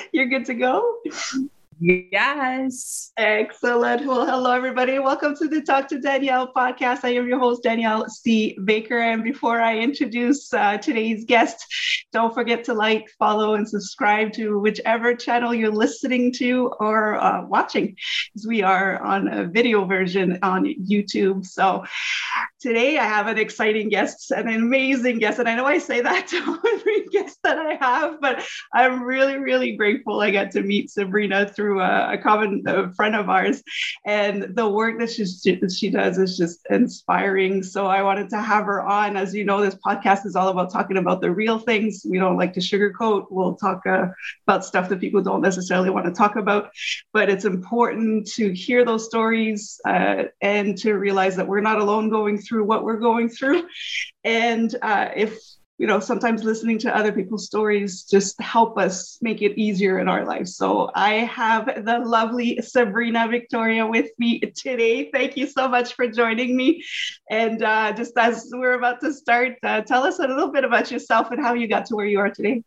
You're good to go? Yes. Excellent. Well, hello, everybody. Welcome to the Talk to Danielle podcast. I am your host, Danielle C. Baker. And before I introduce uh, today's guest, don't forget to like, follow, and subscribe to whichever channel you're listening to or uh, watching, because we are on a video version on YouTube. So today I have an exciting guest, an amazing guest. And I know I say that to every guest that I have, but I'm really, really grateful I got to meet Sabrina through a, a common a friend of ours, and the work that she she does is just inspiring. So I wanted to have her on. As you know, this podcast is all about talking about the real things. We don't like to sugarcoat. We'll talk uh, about stuff that people don't necessarily want to talk about, but it's important to hear those stories uh, and to realize that we're not alone going through what we're going through. And uh, if you know, sometimes listening to other people's stories just help us make it easier in our lives. So I have the lovely Sabrina Victoria with me today. Thank you so much for joining me. And uh, just as we're about to start, uh, tell us a little bit about yourself and how you got to where you are today.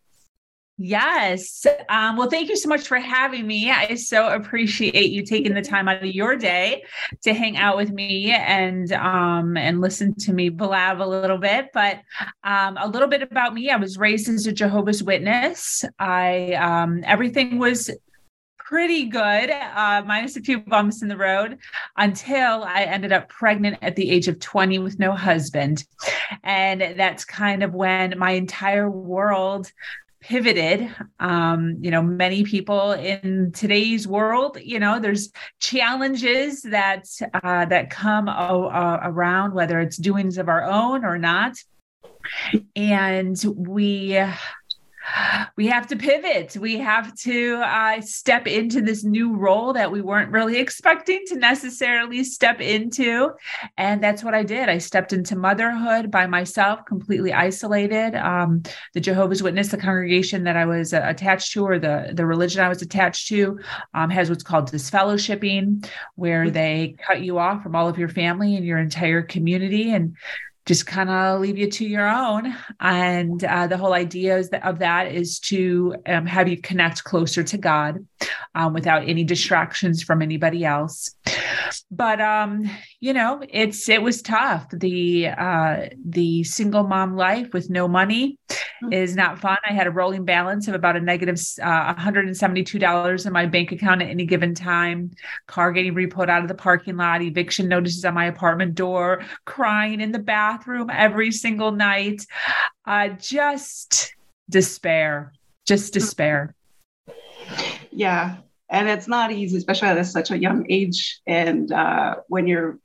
Yes. Um, well, thank you so much for having me. I so appreciate you taking the time out of your day to hang out with me and um, and listen to me blab a little bit. But um, a little bit about me: I was raised as a Jehovah's Witness. I um, everything was pretty good, uh, minus a few bumps in the road, until I ended up pregnant at the age of 20 with no husband. And that's kind of when my entire world pivoted. Um, you know many people in today's world you know there's challenges that uh, that come around whether it's doings of our own or not. And we we have to pivot. We have to uh, step into this new role that we weren't really expecting to necessarily step into. And that's what I did. I stepped into motherhood by myself, completely isolated. Um, the Jehovah's Witness, the congregation that I was uh, attached to, or the, the religion I was attached to, um, has what's called disfellowshipping, where mm-hmm. they cut you off from all of your family and your entire community. And just kind of leave you to your own. And uh, the whole idea is that, of that is to um, have you connect closer to God um, without any distractions from anybody else. But um, you know, it's it was tough. The uh, the single mom life with no money mm-hmm. is not fun. I had a rolling balance of about a negative uh, $172 in my bank account at any given time. Car getting repoed out of the parking lot, eviction notices on my apartment door, crying in the bathroom every single night. Uh, just despair, just mm-hmm. despair. Yeah, and it's not easy, especially at such a young age. And uh, when you're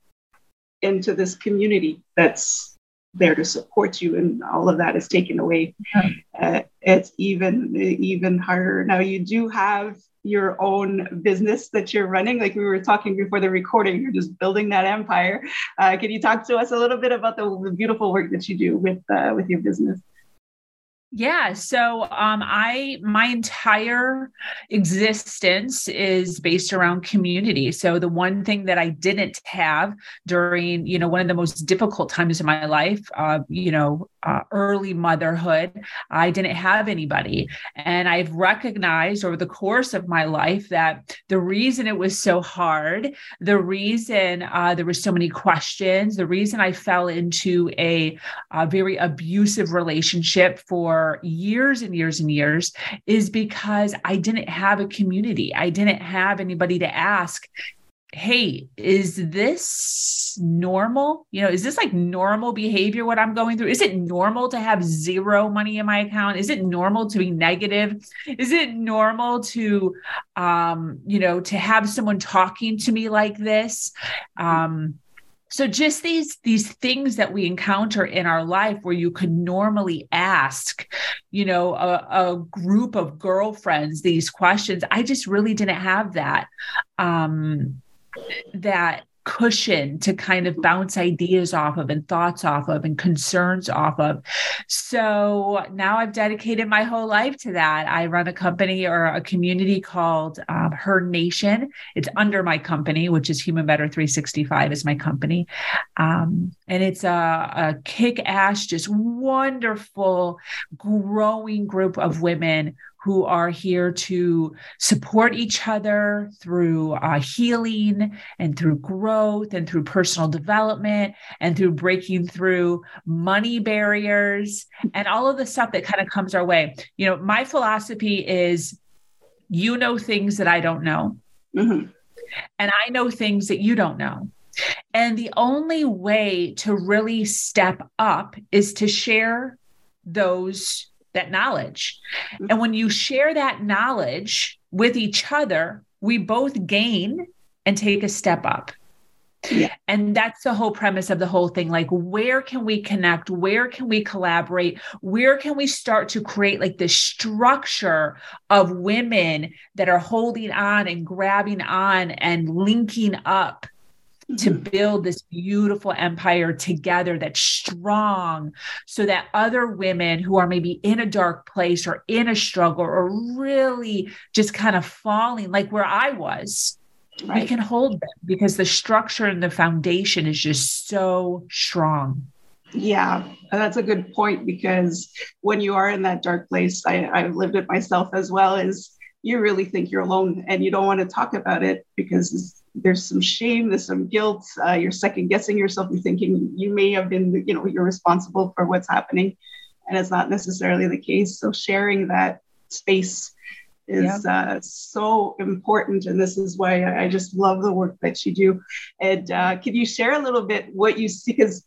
into this community that's there to support you, and all of that is taken away, uh, it's even even harder. Now you do have your own business that you're running, like we were talking before the recording. You're just building that empire. Uh, can you talk to us a little bit about the, the beautiful work that you do with uh, with your business? Yeah. So um, I my entire existence is based around community. So the one thing that I didn't have during, you know, one of the most difficult times in my life, uh, you know, uh, early motherhood, I didn't have anybody. And I've recognized over the course of my life that the reason it was so hard, the reason uh, there were so many questions, the reason I fell into a, a very abusive relationship for years and years and years is because I didn't have a community. I didn't have anybody to ask, hey, is this normal? You know, is this like normal behavior what I'm going through? Is it normal to have zero money in my account? Is it normal to be negative? Is it normal to um, you know, to have someone talking to me like this? Um so just these these things that we encounter in our life where you could normally ask you know a, a, group of girlfriends these questions i just really didn't have that um that cushion to kind of bounce ideas off of and thoughts off of and concerns off of. So now I've dedicated my whole life to that. I run a company or a community called um, Her Nation. It's under my company, which is Human Better 365 is my company. Um, and it's a, a kick ass, just wonderful, growing group of women who are here to support each other through uh, healing and through growth and through personal development and through breaking through money barriers and all of the stuff that kind of comes our way. You know, my philosophy is you know things that I don't know. Mm-hmm. And I know things that you don't know. And the only way to really step up is to share those that knowledge. Mm-hmm. And when you share that knowledge with each other, we both gain and take a step up. Yeah. And that's the whole premise of the whole thing. Like, where can we connect? Where can we collaborate? Where can we start to create like this structure of women that are holding on and grabbing on and linking up to mm-hmm. build this beautiful empire together that's strong so that other women who are maybe in a dark place or in a struggle or really just kind of falling like where I was right. we can hold them because the structure and the foundation is just so strong yeah that's a good point because when you are in that dark place I, i've lived it myself as well is you really think you're alone and you don't want to talk about it because there's some shame, there's some guilt. Uh, you're second guessing yourself. You're thinking you may have been, you know, you're responsible for what's happening, and it's not necessarily the case. So sharing that space is uh, so important, and this is why I, I, just love the work that you do. And uh, can you share a little bit what you see? Because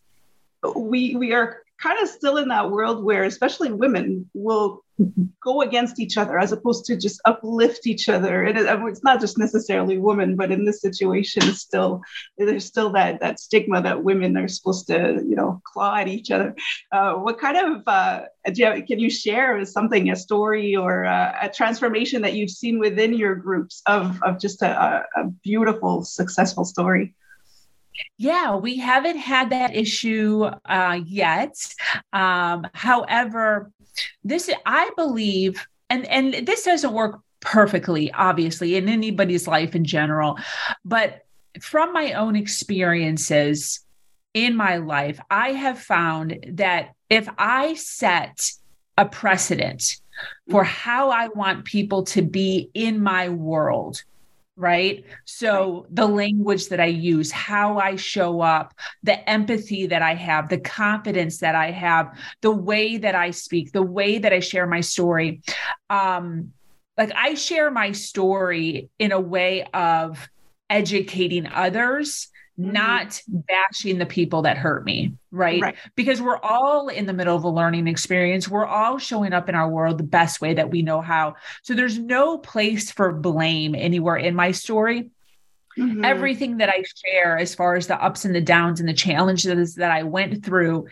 we we are kind of still in that world where, especially women, will go against each other as opposed to just uplift each other. And it, it's not just necessarily women, but in this situation, still there's still that that stigma that women are supposed to, you know, claw at each other. Uh, what kind of uh, you have, can you share something, a story or a, a, transformation that you've seen within your groups of of just a, a beautiful, successful story? Yeah, we haven't had that issue uh, yet. Um, however, this I believe, and and this doesn't work perfectly, obviously, in anybody's life in general, but from my own experiences in my life, I have found that if I set a precedent for how I want people to be in my world, right? So the language that I use, how I show up, the empathy that I have, the confidence that I have, the way that I speak, the way that I share my story. Um, like I share my story in a way of educating others. Not bashing the people that hurt me, right? right? Because we're all in the middle of a learning experience. We're all showing up in our world the best way that we know how. So there's no place for blame anywhere in my story. Mm-hmm. Everything that I share, as far as the ups and the downs and the challenges that I went through,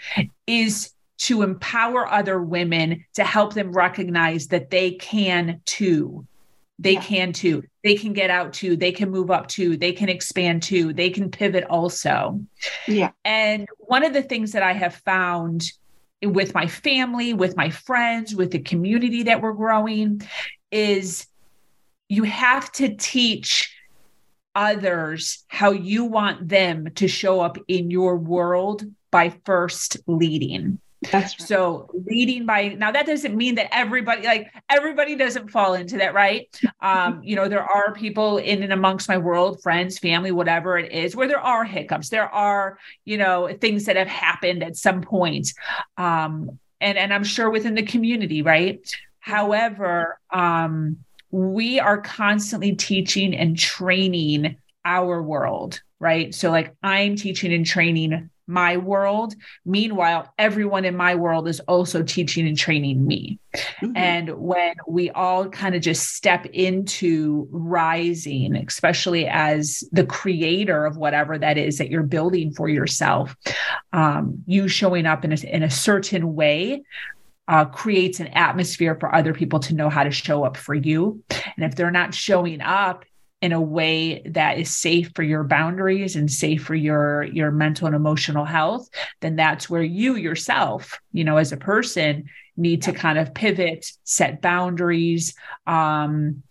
is to empower other women to help them recognize that they can too they yeah. can too. They can get out too. They can move up too. They can expand too. They can pivot also. Yeah. And one of the things that i have found with my family with my friends with the community that we're growing is you have to teach others how you want them to show up in your world by first leading that's right. So leading by now that doesn't mean that everybody like everybody doesn't fall into that, right? Um, you know, there are people in and amongst my world, friends, family, whatever it is, where there are hiccups. There are, you know, things that have happened at some point. Um, and and I'm sure within the community, right? However, um, we are constantly teaching and training our world, right? So like I'm teaching and training my world. Meanwhile, everyone in my world is also teaching and training me. Mm-hmm. And when we all kind of just step into rising, especially as the creator of whatever that is that you're building for yourself, um, you showing up in a, in a certain way uh, creates an atmosphere for other people to know how to show up for you. And if they're not showing up in a way that is safe for your boundaries and safe for your your mental and emotional health then that's where you yourself you know as a person need to kind of pivot set boundaries um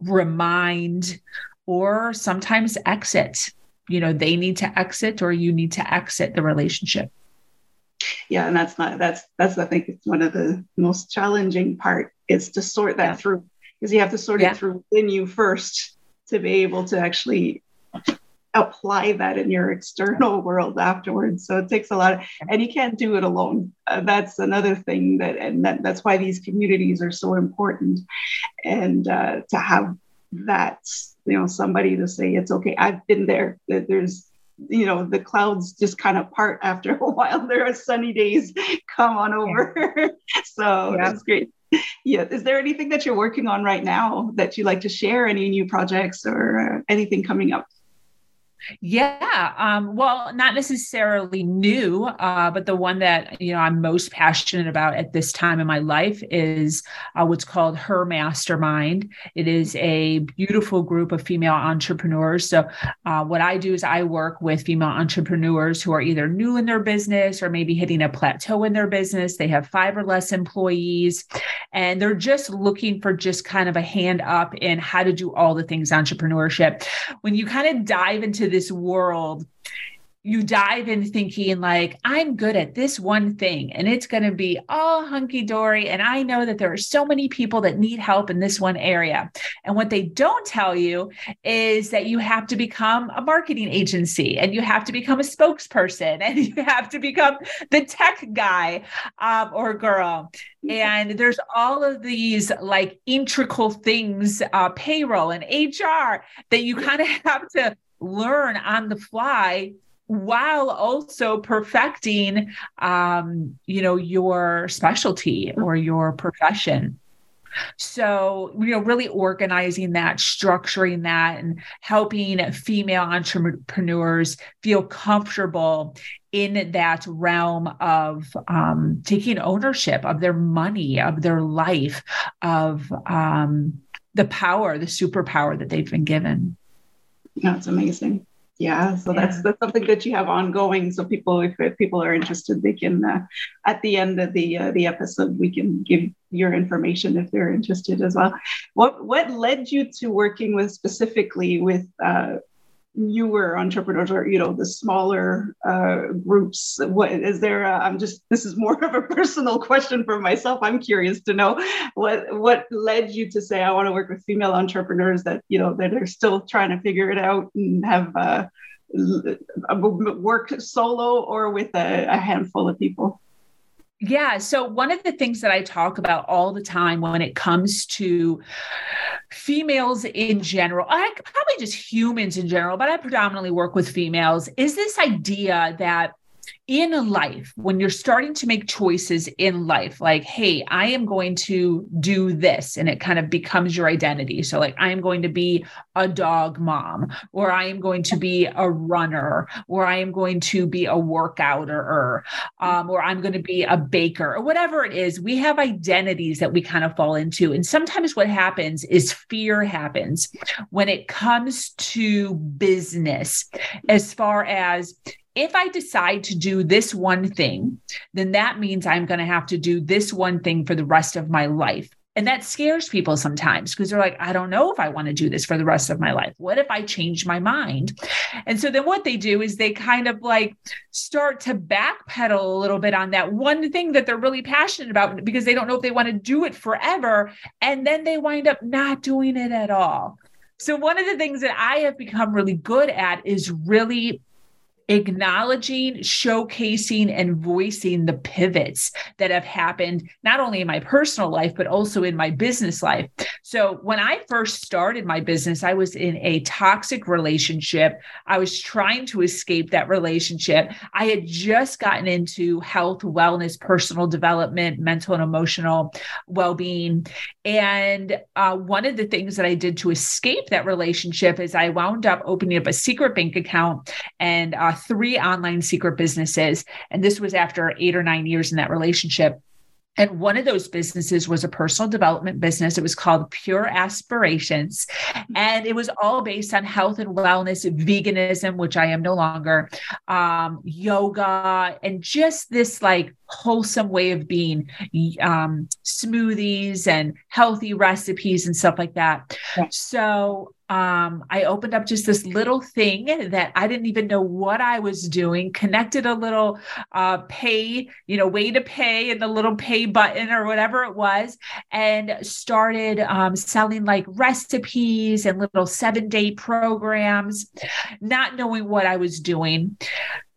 remind or sometimes exit you know they need to exit or you need to exit the relationship yeah and that's not that's that's i think it's one of the most challenging part is to sort that yeah. through because you have to sort yeah. it through within you first to be able to actually apply that in your external world afterwards. So it takes a lot of, and you can't do it alone. Uh, that's another thing that and that, that's why these communities are so important. And uh, to have that you know somebody to say it's okay i've been there. That there's you know the clouds just kind of part after a while. There are sunny days. Come on over. Yeah. so yeah. that's great yeah is there anything that you're working on right now that you'd like to share? Any new projects or uh, anything coming up yeah. Um, well, not necessarily new, uh, but the one that you know I'm most passionate about at this time in my life is uh, what's called Her Mastermind. It is a beautiful group of female entrepreneurs. So, uh, what I do is I work with female entrepreneurs who are either new in their business or maybe hitting a plateau in their business. They have five or less employees, and they're just looking for just kind of a hand up in how to do all the things entrepreneurship. When you kind of dive into this world you dive in thinking like i'm good at this one thing and it's going to be all hunky dory and i know that there are so many people that need help in this one area. And what they don't tell you is that you have to become a marketing agency and you have to become a spokesperson and you have to become the tech guy um, or girl. And there's all of these like integral things uh, payroll and hr that you kind of have to learn on the fly while also perfecting um, you know your specialty or your profession. So you know really organizing that structuring that and helping female entrepreneurs feel comfortable in that realm of um, taking ownership of their money of their life of um, the power the superpower that they've been given that's amazing. Yeah, so yeah. that's that's something that you have ongoing. So people, if, if people are interested, they can uh, at the end of the uh, the episode we can give your information if they're interested as well. What what led you to working with specifically with uh, newer entrepreneurs or you know the smaller uh, groups what is there i'm just this is more of a personal question for myself. I'm curious to know what what led you to say i want to work with female entrepreneurs that you know that are still trying to figure it out and have uh, work solo or with a, a handful of people yeah. So, one of the things that I talk about all the time when it comes to females in general, I probably just humans in general, but I predominantly work with females, is this idea that in life, when you're starting to make choices in life, like, hey, I am going to do this, and it kind of becomes your identity. So, like, I am going to be a dog mom, or I am going to be a runner, or I am going to be a workouter, um, or I'm going to be a baker, or whatever it is. We have identities that we kind of fall into. And sometimes what happens is fear happens when it comes to business, as far as if I decide to do this one thing, then that means I'm going to have to do this one thing for the rest of my life. And that scares people sometimes because they're like, I don't know if I want to do this for the rest of my life. What if I change my mind? And so then what they do is they kind of like start to backpedal a little bit on that one thing that they're really passionate about because they don't know if they want to do it forever. And then they wind up not doing it at all. So, one of the things that I have become really good at is really acknowledging, showcasing, and voicing the pivots that have happened, not only in my personal life, but also in my business life. So, when I first started my business, I was in a toxic relationship. I was trying to escape that relationship. I had just gotten into health, wellness, personal development, mental and emotional well being. And uh, one of the things that I did to escape that relationship is I wound up opening up a secret bank account and uh, three online secret businesses. And this was after eight or nine years in that relationship. And one of those businesses was a personal development business. It was called Pure Aspirations. And it was all based on health and wellness, veganism, which I am no longer, um, yoga, and just this like wholesome way of being, um, smoothies and healthy recipes and stuff like that. Yeah. So um, I opened up just this little thing that I didn't even know what I was doing, connected a little uh, pay, you know, way to pay and the little pay button or whatever it was, and started um, selling like recipes and little seven day programs, not knowing what I was doing.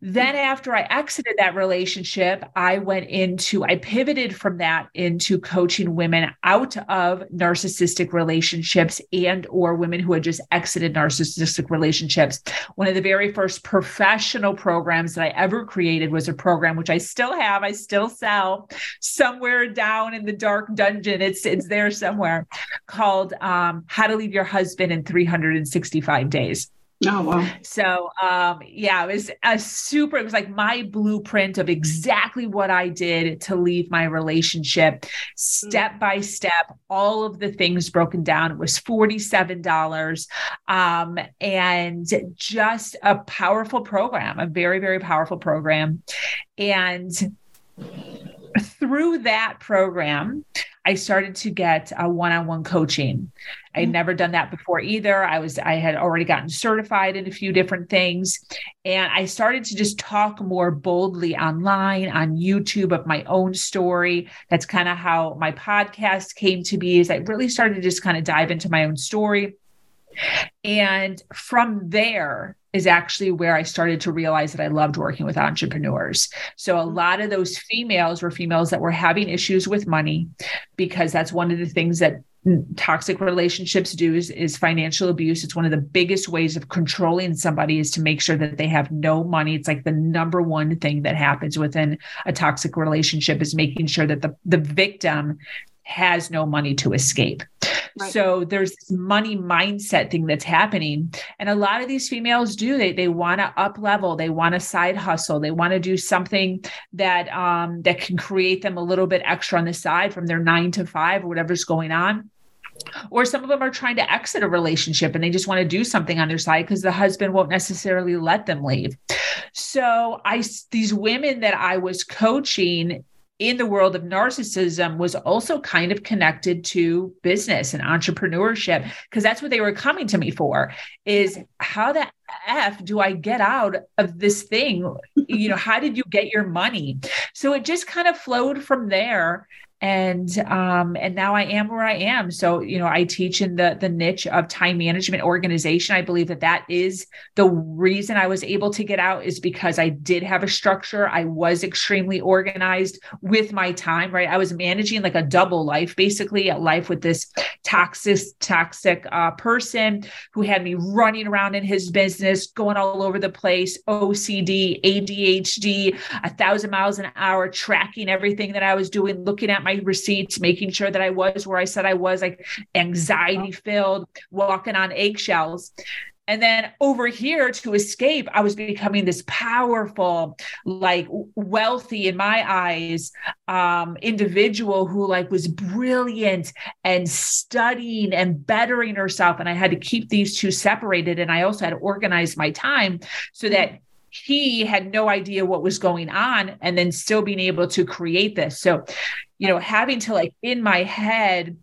Then, after I exited that relationship, I went into, I pivoted from that into coaching women out of narcissistic relationships and or women who had just exited narcissistic relationships. One of the very first professional programs that I ever created was a program which I still have, I still sell somewhere down in the dark dungeon. It's it's there somewhere called um, How to Leave Your Husband in 365 Days. Oh wow. So um yeah, it was a super it was like my blueprint of exactly what I did to leave my relationship step by step, all of the things broken down. It was $47 um and just a powerful program, a very very powerful program. And through that program, I started to get a one-on-one coaching. I had mm-hmm. never done that before either. I was I had already gotten certified in a few different things and I started to just talk more boldly online on YouTube of my own story. That's kind of how my podcast came to be is I really started to just kind of dive into my own story. And from there, is actually where I started to realize that I loved working with entrepreneurs. So a mm-hmm. lot of those females were females that were having issues with money because that's one of the things that toxic relationships do is, is financial abuse it's one of the biggest ways of controlling somebody is to make sure that they have no money it's like the number one thing that happens within a toxic relationship is making sure that the, the victim has no money to escape. Right. So there's this money mindset thing that's happening. And a lot of these females do, they, they want to up level, they want to side hustle, they want to do something that um, that can create them a little bit extra on the side from their nine to five or whatever's going on or some of them are trying to exit a relationship and they just want to do something on their side because the husband won't necessarily let them leave so i these women that i was coaching in the world of narcissism was also kind of connected to business and entrepreneurship because that's what they were coming to me for is how the f do i get out of this thing? You know how did you get your money? So it just kind of flowed from there and um, and now I am where I am. So you know, I teach in the the niche of time management organization. I believe that that is the reason I was able to get out is because I did have a structure. I was extremely organized with my time. Right, I was managing like a double life, basically a life with this toxic toxic uh, person who had me running around in his business, going all over the place, OCD, ADHD, a thousand miles an hour, tracking everything that I was doing, looking at my receipts, making sure that I was where I said I was, like anxiety filled, walking on eggshells. And then over here to escape, I was becoming this powerful, like wealthy in my eyes, um, individual who like was brilliant and studying and bettering herself. And I had to keep these two separated. And I also had to organize my time so that he had no idea what was going on and then still being able to create this. So, you know, having to like in my head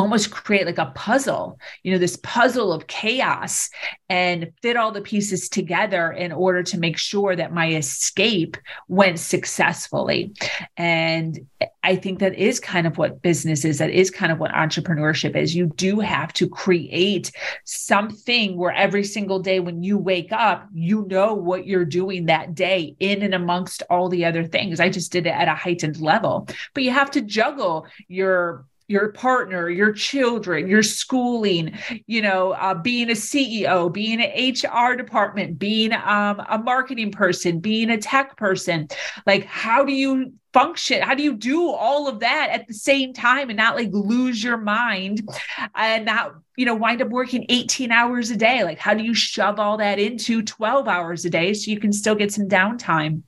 almost create like a puzzle, you know, this puzzle of chaos and fit all the pieces together in order to make sure that my escape went successfully. And I think that is kind of what business is. That is kind of what entrepreneurship is. You do have to create something where every single day when you wake up, you know what you're doing that day in and amongst all the other things. I just did it at a heightened level, but you have to juggle your your partner, your children, your schooling, you know, uh, being a CEO, being an HR department, being um, a marketing person, being a tech person. Like, how do you function? How do you do all of that at the same time and not like lose your mind and not, you know, wind up working 18 hours a day? Like, how do you shove all that into 12 hours a day so you can still get some downtime?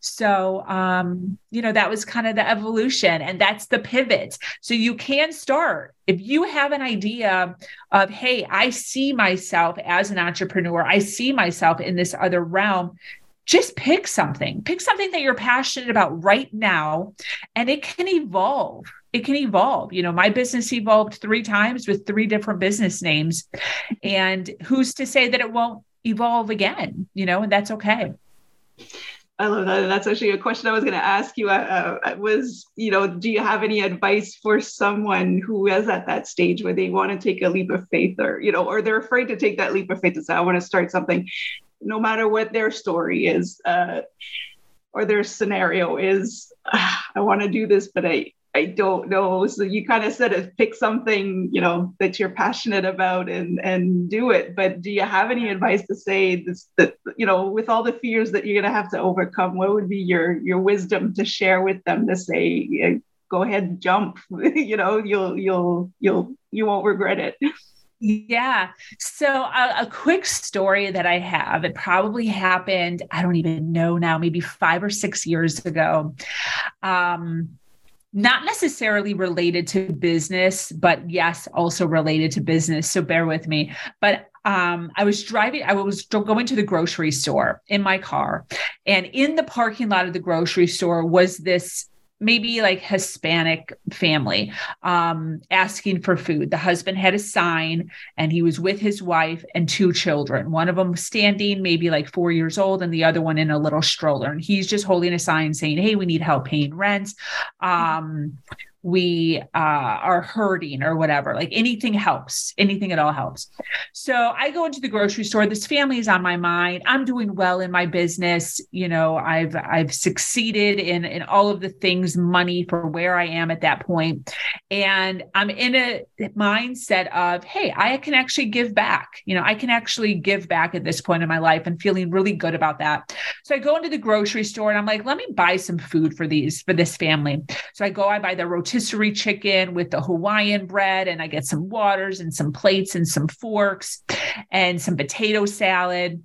So, um, you know, that was kind of the evolution and that's the pivot. So you can start if you have an idea of, hey, I see myself as an entrepreneur, I see myself in this other realm just pick something, pick something that you're passionate about right now, and it can evolve. It can evolve. You know, my business evolved three times with three different business names. And who's to say that it won't evolve again? You know, and that's okay. I love that. That's actually a question I was going to ask you. Uh, was you know, do you have any advice for someone who is at that stage where they want to take a leap of faith, or you know, or they're afraid to take that leap of faith and say, "I want to start something," no matter what their story is uh, or their scenario is. I want to do this, but I I don't know. So you kind of said it, pick something, you know, that you're passionate about and and do it. But do you have any advice to say this that you know, with all the fears that you're gonna have to overcome, what would be your your wisdom to share with them to say, go ahead, jump, you know, you'll you'll you'll you won't regret it. Yeah. So a, a, quick story that I have, it probably happened, I don't even know now, maybe five or six years ago. Um, not necessarily related to business, but yes, also related to business. So bear with me. But um, I was driving, I was going to the grocery store in my car. And in the parking lot of the grocery store was this maybe like Hispanic family um, asking for food. The husband had a sign and he was with his wife and two children. One of them standing, maybe like four years old, and the other one in a little stroller. And he's just holding a sign saying, Hey, we need help paying rent. Um, we uh, are hurting or whatever. Like anything helps, anything at all helps. So I go into the grocery store. This family is on my mind. I'm doing well in my business. You know, I've I've succeeded in in all of the things, money for where I am at that point, and I'm in a mindset of, hey, I can actually give back. You know, I can actually give back at this point in my life, and feeling really good about that. So I go into the grocery store and I'm like, let me buy some food for these for this family. So I go, I buy the rotisserie rotisserie chicken with the Hawaiian bread, and I get some waters and some plates and some forks and some potato salad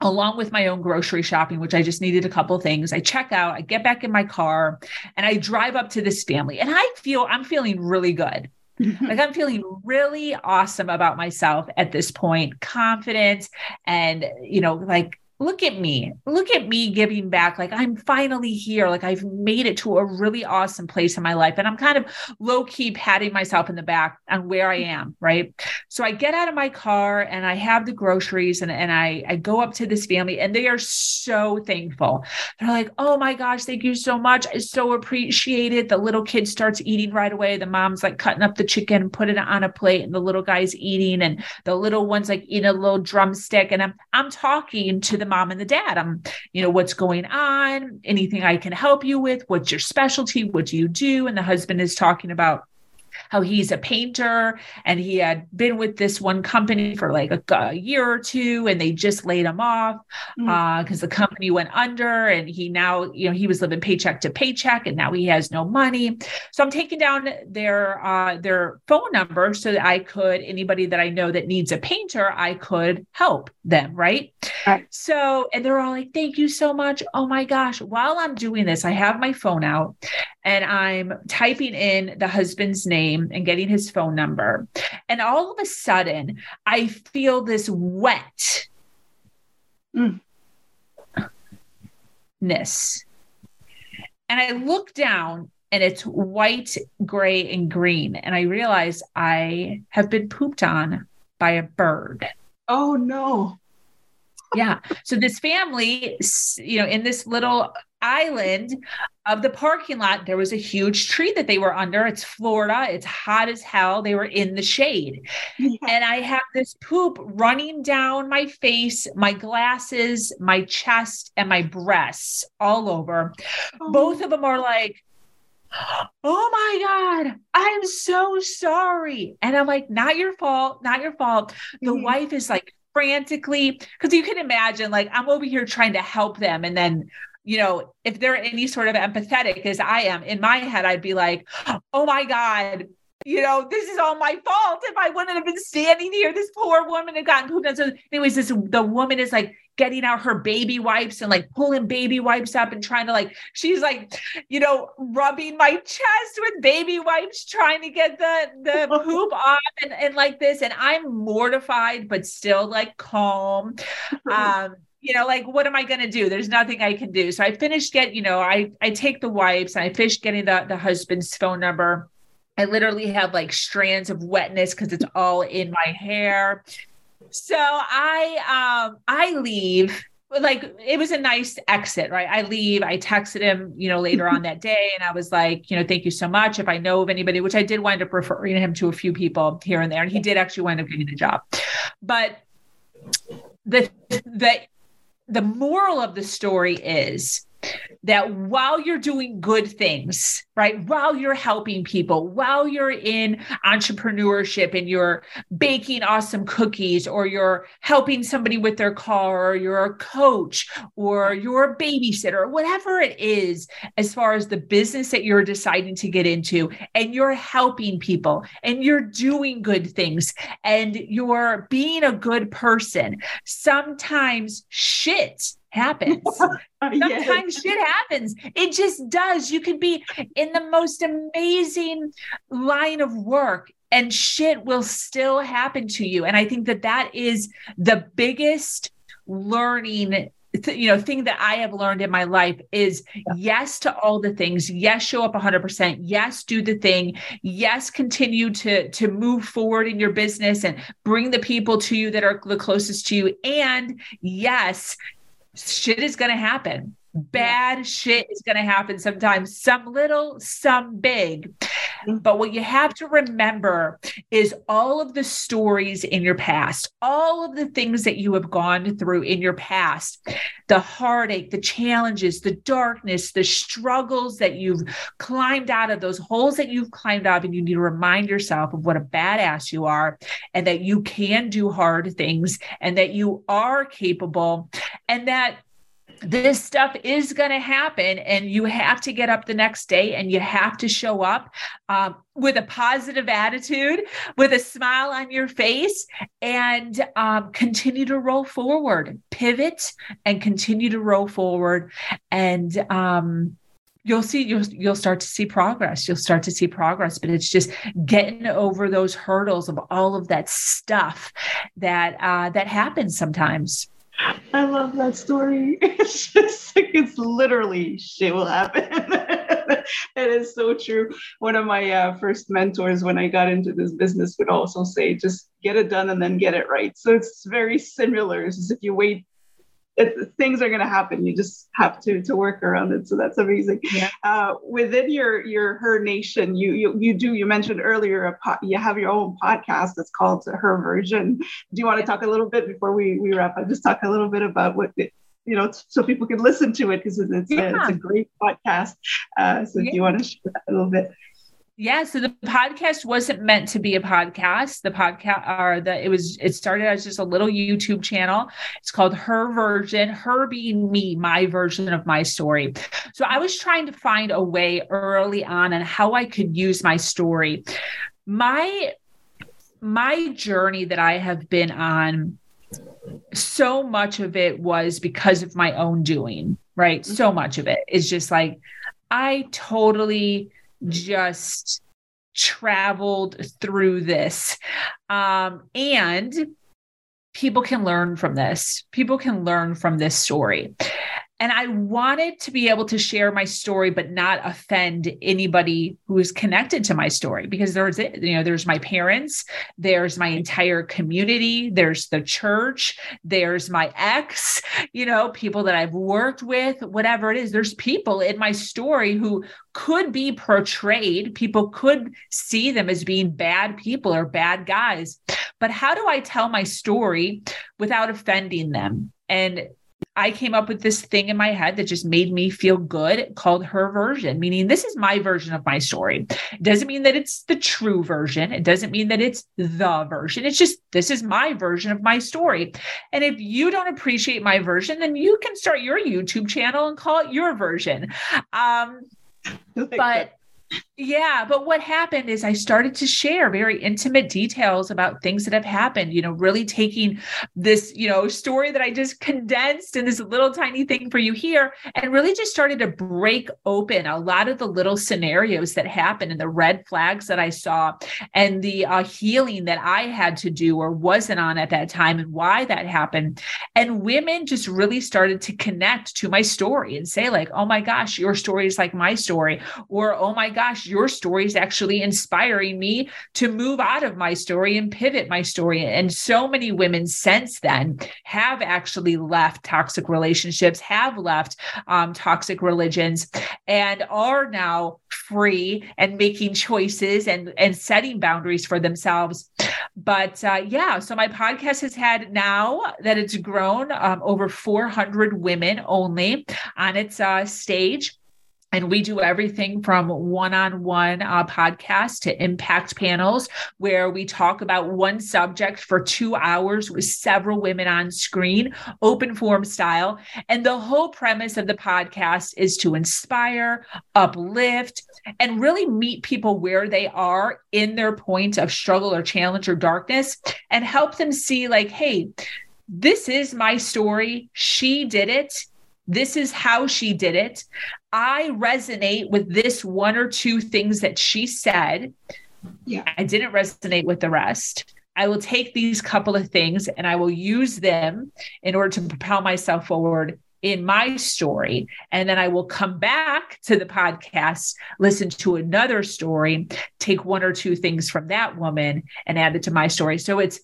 along with my own grocery shopping, which I just needed a couple things. I check out, I get back in my car, and I drive up to this family. And I feel I'm feeling really good. Mm-hmm. like I'm feeling really awesome about myself at this point, confident and you know, like look at me look at me giving back like i'm finally here like i've made it to a really awesome place in my life and i'm kind of low key patting myself in the back on where i am right? So i get out of my car and i have the groceries and, and i i go up to this family and they are so thankful. They're like oh my gosh thank you so much. I so appreciate it. The little kid starts eating right away. The mom's like cutting up the chicken and put it on a plate and the little guy's eating and the little one's like eating a little drumstick and i'm i'm talking to the mom and the dad. I'm, you know, what's going on? Anything I can help you with? What's your specialty? What do you do? And the husband is talking about how he's a painter. And he had been with this one company for like a, a year or two and they just laid him off because mm-hmm. uh, the company went under and he now you know he was living paycheck to paycheck and now he has no money. So i'm taking down their uh, their phone number so that i could anybody that i know that needs a painter i could help them right, right. so and they're all like thank you so much. Oh my gosh. While i'm doing this i have my phone out and i'm typing in the husband's name name and getting his phone number. And all of a sudden, I feel this wet mm. And I look down and it's white, gray, and green. And I realize I have been pooped on by a bird. Oh no. yeah. So this family, you know, in this little island of the parking lot, there was a huge tree that they were under. It's Florida. It's hot as hell. They were in the shade. Yeah. And I have this poop running down my face, my glasses, my chest, and my breasts all over. Oh. Both of them are like, Oh my God, I'm so sorry. And I'm like, not your fault, not your fault. The mm-hmm. wife is like frantically, because you can imagine, like, I'm over here trying to help them. And then you know, if they're any sort of empathetic as I am, in my head, I'd be like, oh my God, you know, this is all my fault. If I wouldn't have been standing here, this poor woman had gotten pooped on. So, anyways, this the woman is like getting out her baby wipes and like pulling baby wipes up and trying to like, she's like, you know, rubbing my chest with baby wipes, trying to get the the poop off and, and like this. And I'm mortified, but still like calm. Um, you know, like what am I going to do? There's nothing I can do. So I finished get, you know, I I take the wipes and I finished getting the the husband's phone number. I literally have like strands of wetness because it's all in my hair. So I um I leave like it was a nice exit, right? I leave, I texted him, you know, later on that day, and I was like, you know, thank you so much. If I know of anybody, which I did wind up referring him to a few people here and there, and he did actually wind up getting the job. But the the the moral of the story is that while you're doing good things, right, while you're helping people, while you're in entrepreneurship and you're baking awesome cookies, or you're helping somebody with their car, or you're a coach, or you're a babysitter, whatever it is, as far as the business that you're deciding to get into, and you're helping people and you're doing good things and you're being a good person, sometimes shit happens. Uh, Sometimes yes. shit happens. It just does. You could be in the most amazing line of work and shit will still happen to you. And I think that that is the biggest learning you know thing that i have learned in my life is yes to all the things yes show up 100% yes do the thing yes continue to to move forward in your business and bring the people to you that are the closest to you and yes shit is going to happen. Bad yeah. shit is going to happen sometimes, some little, some big. Mm-hmm. But what you have to remember is all of the stories in your past, all of the things that you have gone through in your past, the heartache, the challenges, the darkness, the struggles that you've climbed out of, those holes that you've climbed out, of. and you need to remind yourself of what a badass you are and that you can do hard things and that you are capable and that this stuff is going to happen and you have to get up the next day and you have to show up um, with a positive attitude with a smile on your face and um, continue to roll forward pivot and continue to roll forward. And um, you'll see you'll you'll start to see progress. You'll start to see progress but it's just getting over those hurdles of all of that stuff that uh, that happens sometimes I love that story. It's just like it's literally shit will happen. it is so true. One of my uh, first mentors when I got into this business would also say, just get it done and then get it right. So it's very similar. It's if you wait it, things are going to happen. You just have to to work around it. So that's amazing. Yeah. Uh, within your your Her Nation, you you you do you mentioned earlier a po- you have your own podcast that's called Her Version. Do you want to talk a little bit before we we wrap up? Just talk a little bit about what. It, you know, so people can listen to it because it's, yeah. a, it's a great podcast. Uh, so, yeah. do you want to share that a little bit? Yeah, so the podcast wasn't meant to be a podcast. The podcast or the it was it started as just a little YouTube channel. It's called Her Version, her being me, my version of my story. So I was trying to find a way early on and how I could use my story. My my journey that I have been on so much of it was because of my own doing, right? So mm-hmm. much of it is just like I totally just traveled through this. Um, and people can learn from this. People can learn from this story. And I wanted to be able to share my story, but not offend anybody who is connected to my story because there's, you know, there's my parents, there's my entire community, there's the church, there's my ex, you know, people that I've worked with, whatever it is. There's people in my story who could be portrayed, people could see them as being bad people or bad guys. But how do I tell my story without offending them? And I came up with this thing in my head that just made me feel good called her version, meaning this is my version of my story. It doesn't mean that it's the true version. It doesn't mean that it's the version. It's just this is my version of my story. And if you don't appreciate my version, then you can start your YouTube channel and call it your version. Um, but Yeah, but what happened is I started to share very intimate details about things that have happened, you know, really taking this, you know, story that I just condensed in this little tiny thing for you here and really just started to break open a lot of the little scenarios that happened and the red flags that I saw and the uh, healing that I had to do or wasn't on at that time and why that happened. And women just really started to connect to my story and say like, "Oh my gosh, your story is like my story," or "Oh my gosh, your story is actually inspiring me to move out of my story and pivot my story. And so many women since then have actually left toxic relationships, have left um, toxic religions, and are now free and making choices and, and setting boundaries for themselves. But uh, yeah, so my podcast has had now that it's grown um, over 400 women only on its uh, stage and we do everything from one-on-one uh, podcasts to impact panels where we talk about one subject for two hours with several women on screen open form style. And the whole premise of the podcast is to inspire uplift and really meet people where they are in their point of struggle or challenge or darkness and help them see like hey this is my story. She did it. This is how she did it. I resonate with this one or two things that she said. Yeah. I didn't resonate with the rest. I will take these couple of things and I will use them in order to propel myself forward in my story. And then I will come back to the podcast, listen to another story, take one or two things from that woman and add it to my story. So it's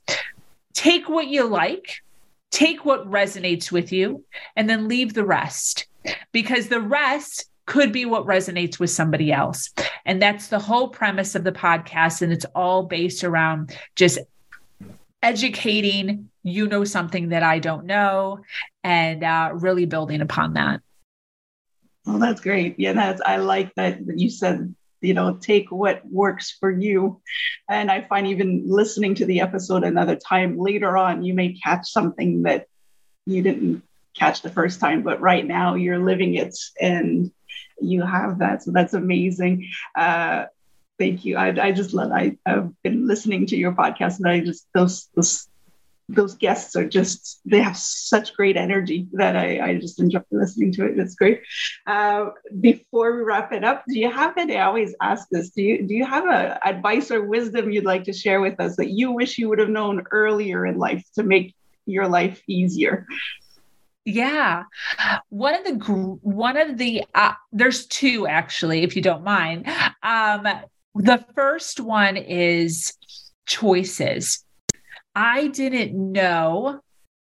take what you like take what resonates with you and then leave the rest because the rest could be what resonates with somebody else. And that's the whole premise of the podcast. And it's all based around just educating, you know, something that I don't know, and uh, really building upon that. Well, that's great. Yeah, that's I like that you said you know take what works for you and i find even listening to the episode another time later on you may catch something that you didn't catch the first time but right now you're living it and you have that so that's amazing uh, thank you I, I just love I, i've been listening to your podcast and i just those those those guests are just they have such great energy that I, I just enjoy listening to it. It's great. Uh, before we wrap it up, do you have any? I always ask this. Do you do you have a advice or wisdom you'd like to share with us that you wish you would have known earlier in life to make your life easier? Yeah. One of the one of the uh, there's two actually if you don't mind. Um the first one is choices. I didn't know,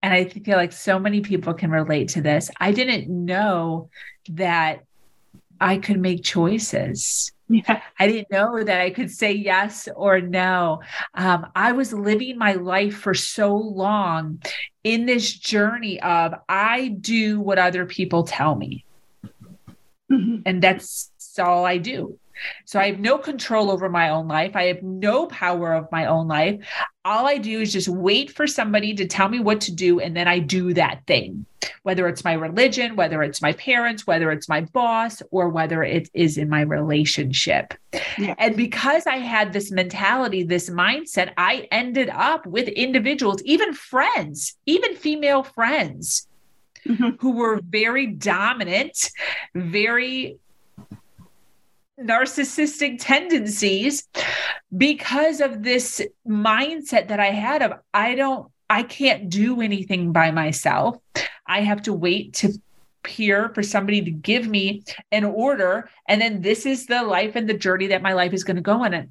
and I feel like so many people can relate to this. I didn't know that I could make choices. Yeah. I didn't know that I could say yes or no. Um, I was living my life for so long in this journey of I do what other people tell me. Mm-hmm. And that's all I do. So I have no control over my own life. I have no power of my own life. All I do is just wait for somebody to tell me what to do, and then I do that thing, whether it's my religion, whether it's my parents, whether it's my boss, or whether it is in my relationship. Yeah. And because I had this mentality, this mindset, I ended up with individuals, even friends, even female friends. Mm-hmm. Who were very dominant, very narcissistic tendencies because of this mindset that I had of I don't I can't do anything by myself. I have to wait to peer for somebody to give me an order and then this is the life and the journey that my life is going to go on and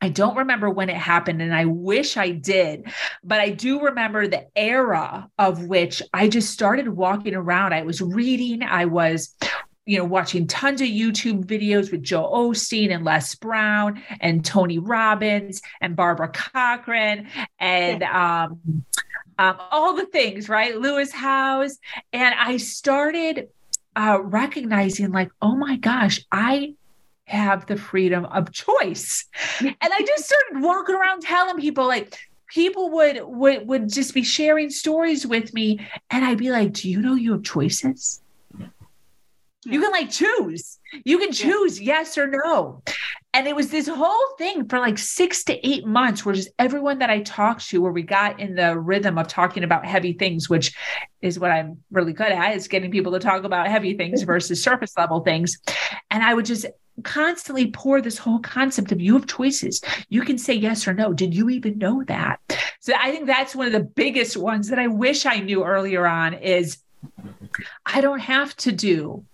I don't remember when it happened, and I wish I did, but I do remember the era of which I just started walking around. I was reading, I was you know, watching tons of YouTube videos with Joel Osteen and Les Brown and Tony Robbins and Barbara Corcoran and um, um, all the things, right? Lewis Howes. And I started uh, recognizing, like, oh my gosh, I have the freedom of choice. and I just started walking around telling people, like, people would would would just be sharing stories with me and I'd be like, "Do you know you have choices?" You can like choose. You can choose yes or no. And it was this whole thing for like six to eight months where just everyone that I talked to, where we got in the rhythm of talking about heavy things, which is what I'm really good at, is getting people to talk about heavy things versus surface level things. And I would just constantly pour this whole concept of you have choices. You can say yes or no. Did you even know that? So I think that's one of the biggest ones that I wish I knew earlier on is I don't have to do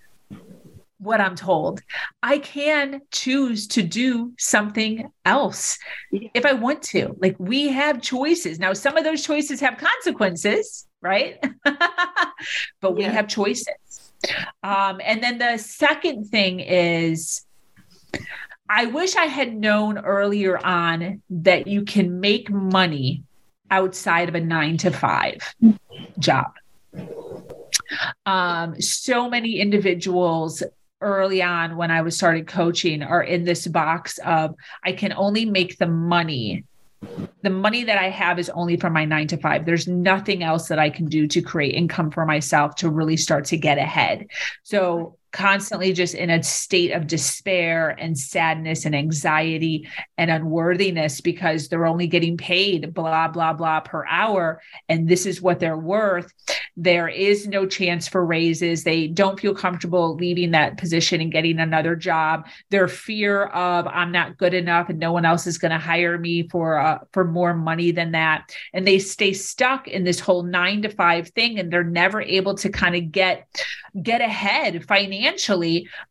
what I'm told. I can choose to do something else if I want to. Like we have choices. Now, some of those choices have consequences, right? but we yeah. have choices. Um, and then the second thing is, I wish I had known earlier on that you can make money outside of a nine to five job. Um, so many individuals early on when I was started coaching are in this box of I can only make the money. The money that I have is only from my nine to five. There's nothing else that I can do to create income for myself to really start to get ahead. So constantly just in a state of despair and sadness and anxiety and unworthiness because they're only getting paid blah blah blah per hour and this is what they're worth. There is no chance for raises. They don't feel comfortable leaving that position and getting another job. Their fear of i'm not good enough and no one else is going to hire me for uh, for more money than that and they stay stuck in this whole 9 to 5 thing and they're never able to kind of get get ahead financially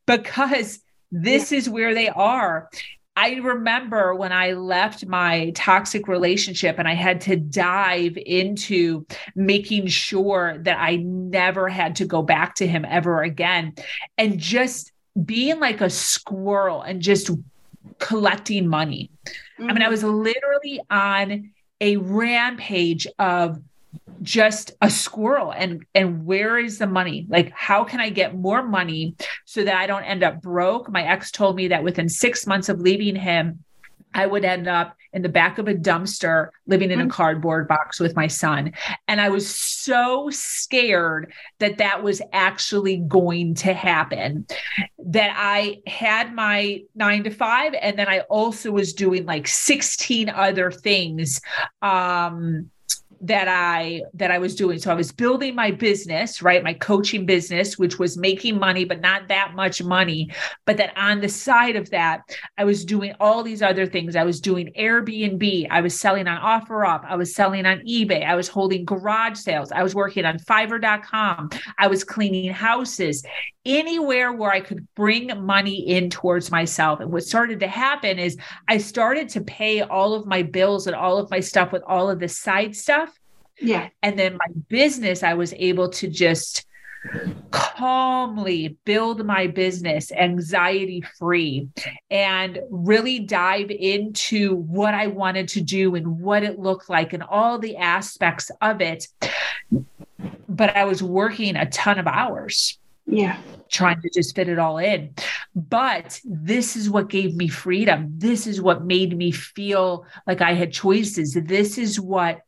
because this is where they are. I remember when I left my toxic relationship and I had to dive into making sure that I never had to go back to him ever again. And just being like a squirrel and just collecting money. Mm-hmm. I mean, I mm-hmm. was literally on a rampage of just a squirrel and and where is the money like how can i get more money so that i don't end up broke my ex told me that within 6 months of leaving him I would end up in the back of a dumpster living in a mm. cardboard box with my son. And I was so scared that that was actually going to happen that I had my nine to five. And then I also was doing like 16 other things. Um, that I that I was doing. So I was building my business, right? My coaching business, which was making money, but not that much money. But that on the side of that, I was doing all these other things. I was doing Airbnb. I was selling on OfferUp. I was selling on eBay. I was holding garage sales. I was working on Fiverr.com. I was cleaning houses. Anywhere where I could bring money in towards myself. And what started to happen is I started to pay all of my bills and all of my stuff with all of the side stuff yeah. And then my business, I was able to just calmly build my business anxiety free and really dive into what I wanted to do and what it looked like and all the aspects of it. But I was working a ton of hours. Yeah. Trying to just fit it all in. But this is what gave me freedom. This is what made me feel like I had choices. This is what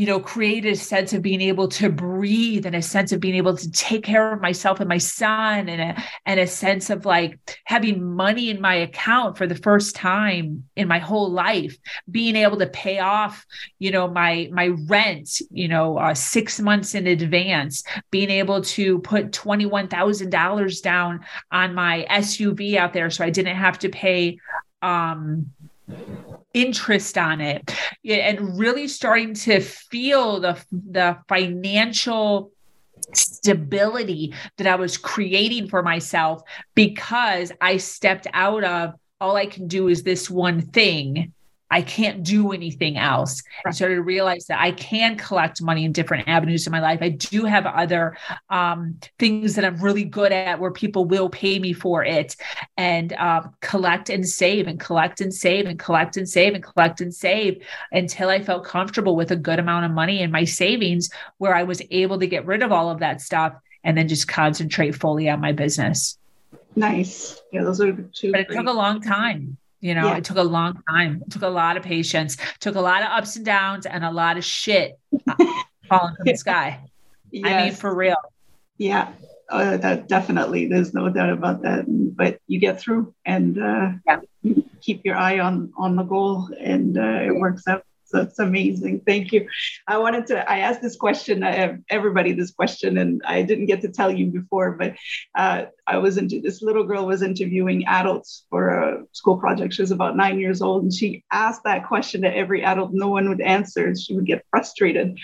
you know, create a sense of being able to breathe and a sense of being able to take care of myself and my son and a, and a sense of like having money in my account for the first time in my whole life, being able to pay off, you know, my, my rent, you know, uh, six months in advance, being able to put $21,000 down on my SUV out there. So I didn't have to pay, um, interest on it and really starting to feel the the financial stability that I was creating for myself because I stepped out of all I can do is this one thing I can't do anything else. Right. I started to realize that I can collect money in different avenues in my life. I do have other um, things that I'm really good at where people will pay me for it and um, collect and save and collect and save and collect and save and collect and save until I felt comfortable with a good amount of money in my savings where I was able to get rid of all of that stuff and then just concentrate fully on my business. Nice. Yeah, those are two. But it great. took a long time. You know, yeah. it took a long time. It took a lot of patience, took a lot of ups and downs, and a lot of shit falling from the sky. Yes. I mean, for real. Yeah. uh, that definitely, there's no doubt about that. But you get through and uh, yeah. keep your eye on on the goal, and uh, it works out. So it's amazing. Thank you. I wanted to, I asked this question, I have everybody this question, and I didn't get to tell you before, but uh, I was into this little girl was interviewing adults for a school project. She was about nine years old, and she asked that question to every adult. No one would answer. and She would get frustrated.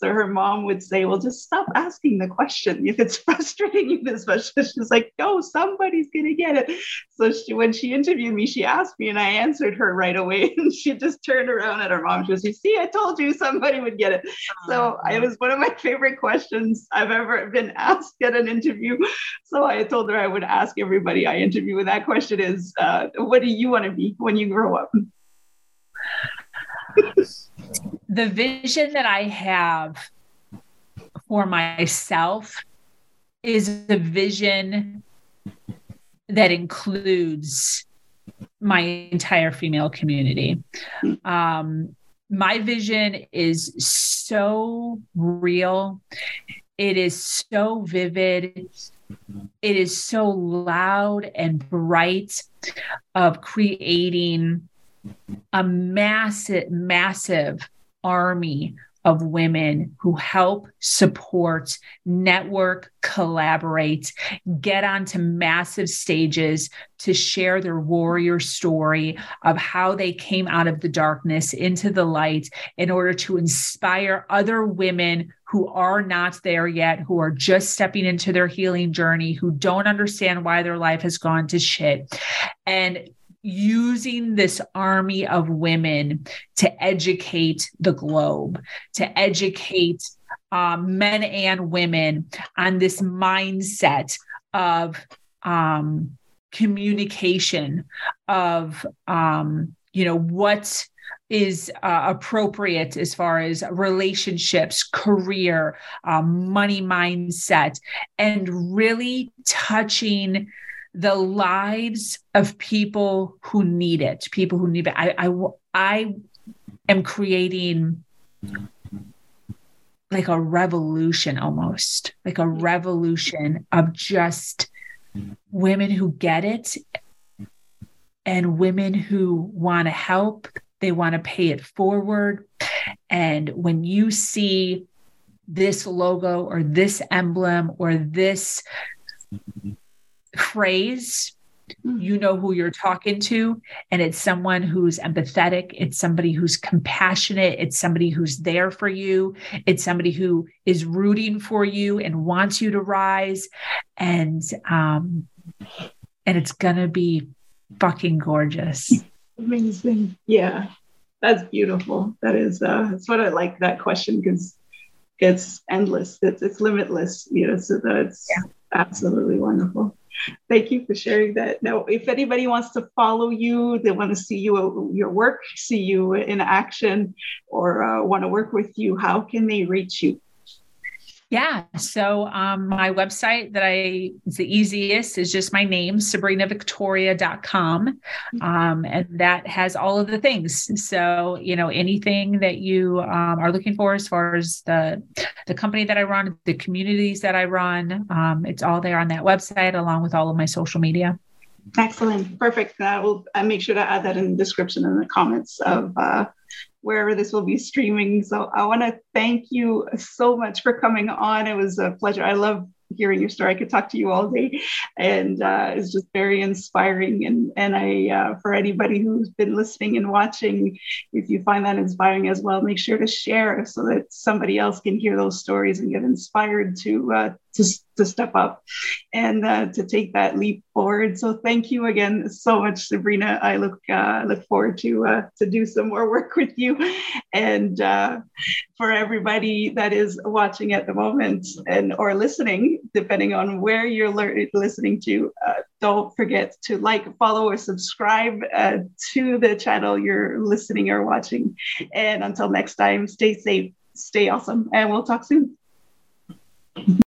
So her mom would say, Well, just stop asking the question if it's frustrating you this much. She's like, No, somebody's going to get it. So she, when she interviewed me, she asked me, and I answered her right away. And she just turned around at her mom. She was, You see, I told you somebody would get it. So it was one of my favorite questions I've ever been asked at an interview. So I told her I would ask everybody I interview. And that question is, uh, What do you want to be when you grow up? the vision that I have for myself is a vision that includes my entire female community. Um, my vision is so real. It is so vivid. It is so loud and bright of creating a massive, massive army of women who help support, network, collaborate, get onto massive stages to share their warrior story of how they came out of the darkness into the light in order to inspire other women who are not there yet, who are just stepping into their healing journey, who don't understand why their life has gone to shit. And using this army of women to educate the globe, to educate um, men and women on this mindset of um, communication, of um, you know what is uh, appropriate as far as relationships, career, um, money mindset, and really touching the lives of people who need it, people who need it. I, I, I am creating like a revolution almost, like a revolution of just women who get it and women who want to help. They want to pay it forward. And when you see this logo or this emblem or this phrase mm-hmm. you know who you're talking to and it's someone who's empathetic it's somebody who's compassionate it's somebody who's there for you it's somebody who is rooting for you and wants you to rise and um and it's gonna be fucking gorgeous amazing yeah that's beautiful that is uh that's what i like that question because it's endless it's, it's limitless you know so that's yeah. absolutely wonderful Thank you for sharing that. Now, if anybody wants to follow you, they want to see you, your work, see you in action, or uh, want to work with you, how can they reach you? Yeah. So um, my website that I is the easiest is just my name, sabrinavictoria.com. Um, and that has all of the things. So, you know, anything that you um, are looking for as far as the the company that I run, the communities that I run, um, it's all there on that website along with all of my social media. Excellent. Perfect. I will I make sure to add that in the description and the comments of uh, wherever this will be streaming. So I want to thank you so much for coming on. It was a pleasure. I love hearing your story. I could talk to you all day, and uh, it's just very inspiring. And and I, uh, for anybody who's been listening and watching, if you find that inspiring as well, make sure to share so that somebody else can hear those stories and get inspired to uh, to to step up and uh, to take that leap forward. So thank you again so much, Sabrina. I look uh, look forward to uh, to do some more work with you, and uh, for everybody that is watching at the moment and or listening, depending on where you're le- listening to. Uh, don't forget to like, follow, or subscribe uh, to the channel you're listening or watching. And until next time, stay safe, stay awesome, and we'll talk soon.